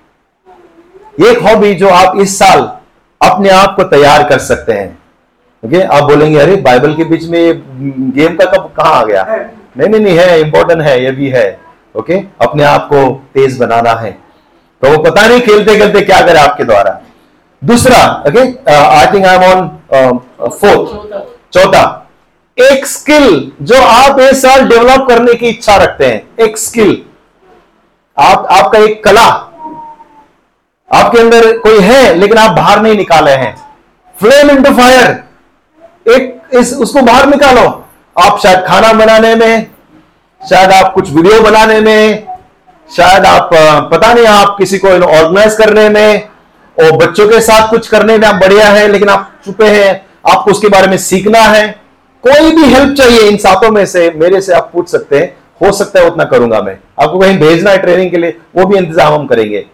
ये एक हॉबी जो आप इस साल अपने आप को तैयार कर सकते हैं। ओके आप बोलेंगे अरे बाइबल के बीच में ये गेम का कब कहाँ आ गया? नहीं नहीं नहीं है इंपॉर्टेंट है ये भी है। ओके अपने आप को तेज बनाना है। तो वो पता नहीं खेलते खेलते क्या करे आपके द्वारा। दूसरा okay I think I am on fourth चौथा एक स्किल जो आप इस साल डेवलप करने की इच्छा रखते हैं। एक स्किल आप, आपका एक कला आपके अंदर कोई है, लेकिन आप बाहर नहीं निकाले हैं। फ्लेम इंटू फायर एक, इस, उसको बाहर निकालो। आप शायद खाना बनाने में, शायद आप कुछ वीडियो बनाने में, शायद आप पता नहीं, आप किसी को ऑर्गेनाइज करने में, और बच्चों के साथ कुछ करने में आप बढ़िया है, लेकिन आप चुपे हैं, आपको उसके बारे में सीखना है। कोई भी हेल्प चाहिए इन सातों में से, मेरे से आप पूछ सकते हैं। हो सकता है उतना करूँगा मैं। आपको कहीं भेजना है ट्रेनिंग के लिए, वो भी इंतज़ाम हम करेंगे।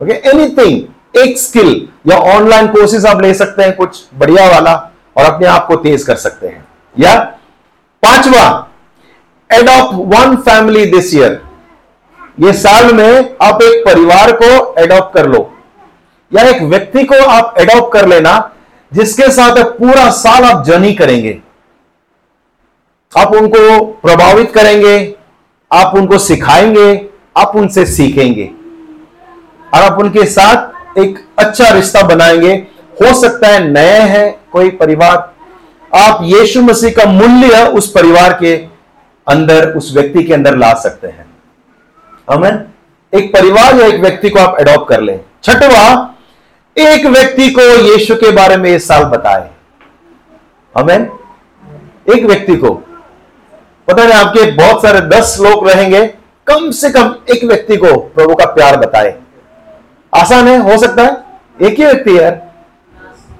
ओके एनीथिंग एक स्किल या ऑनलाइन कोर्सेज आप ले सकते हैं कुछ बढ़िया वाला और अपने आप को तेज कर सकते हैं। या पांचवा adopt one family this year ये साल में आप एक परिवार को एडॉप्ट कर लो। या एक व्यक्ति को आप एडॉप्ट कर लेना, जिसके साथ पूरा साल आप जर्नी करेंगे। आप उनको प्रभावित करेंगे, आप उनको सिखाएँगे, आप उनसे सीखेंगे। और आप उनके साथ एक अच्छा रिश्ता बनाएँगे। हो सकता है नए हैं कोई परिवार। आप यीशु मसीह का मूल्य उस परिवार के अंदर, उस व्यक्ति के अंदर ला सकते हैं। अमन एक परिवार या एक व्यक्ति को आप एडॉप्ट कर लें। छठवा, एक व्यक्ति को यीशु के बारे में इस साल बताए। अमेन एक व्यक्ति को पता नहीं आपके बहुत सारे दस लोग रहेंगे, कम से कम एक व्यक्ति को प्रभु का प्यार बताए। आसान है, हो सकता है, एक ही व्यक्ति यार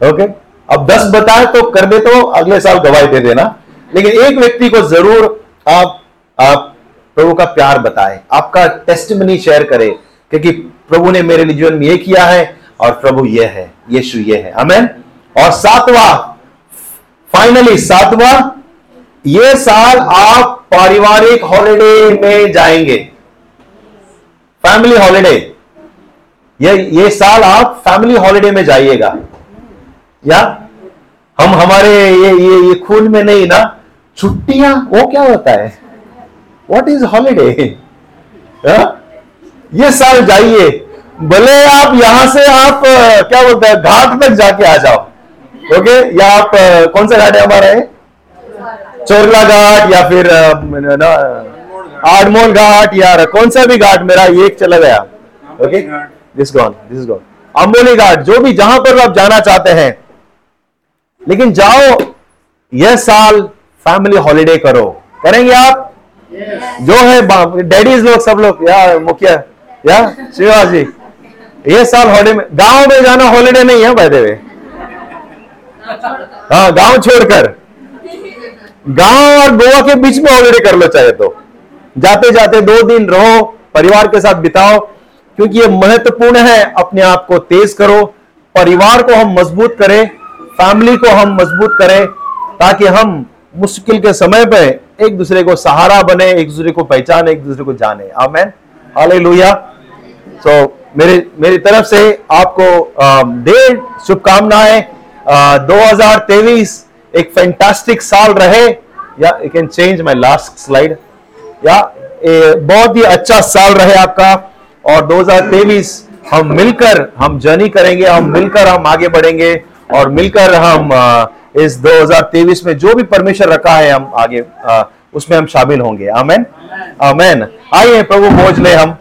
ओके अब दस बताए तो कर दे तो अगले साल गवाही दे देना। लेकिन एक व्यक्ति को ज़रूर आप आप प्रभु का प्यार बताए। आपका टेस्टमनी शेयर करे क्योंकि प्रभु ने मेरे जीवन में ये किया है और प्रभु ये है, यीशु ये है। हमें और सातवां फाइनली सातवां ये साल आप पारिवारिक हॉलिडे में जाएँगे। फैमिली हॉलिडे ये ये साल आप फैमिली हॉलिडे में जाइएगा। या? हम हमारे ये ये ये खून में नहीं ना, छुट्टियाँ, वो क्या होता है? वॉट इज़ हॉलिडे ये साल जाइए। भले आप यहाँ से आप, क्या बोलते हैं, घाट तक जाके आ जाओ। ओके या आप, कौन सा घाट है हमारा? है चोरला घाट या फिर आडमोल घाट या कौन सा भी घाट मेरा एक चला गया। Okay this gone this gone Amboli Ghat जो भी जहाँ पर आप जाना चाहते हैं। लेकिन जाओ यह साल फैमिली हॉलिडे करो। करेंगे आप? Yes. जो है डैडीज लोग सब लोग या मुखिया या शिवा जी ये साल हॉलिडे में गाँव में जाना हॉलिडे नहीं है बैठे हुए हाँ गाँव छोड़कर। गाँव और गोवा के बीच में हॉलीडे कर लो चाहे तो। जाते जाते दो दिन रहो, परिवार के साथ बिताओ, क्योंकि ये महत्वपूर्ण है, अपने आप को तेज करो, परिवार को हम मज़बूत करें फैमिली को हम मज़बूत करें, ताकि हम मुश्किल के समय पर एक दूसरे को सहारा बने, एक दूसरे को पहचाने, एक दूसरे को जाने। आमेन। हालेलुया। सो मेरे, मेरी तरफ़ से आपको ढेर शुभकामनाएँ। 2023 एक फैंटास्टिक साल रहे, या you can change my last slide या बहुत ही अच्छा साल रहे आपका, और 2023 हम मिलकर, हम जर्नी करेंगे, हम मिलकर हम आगे बढ़ेंगे, और मिलकर हम इस 2023 में जो भी परमेश्वर रखा है, हम आगे उसमें हम शामिल होंगे। आमेन? आमेन। आइए, प्रभु भोज ले हम।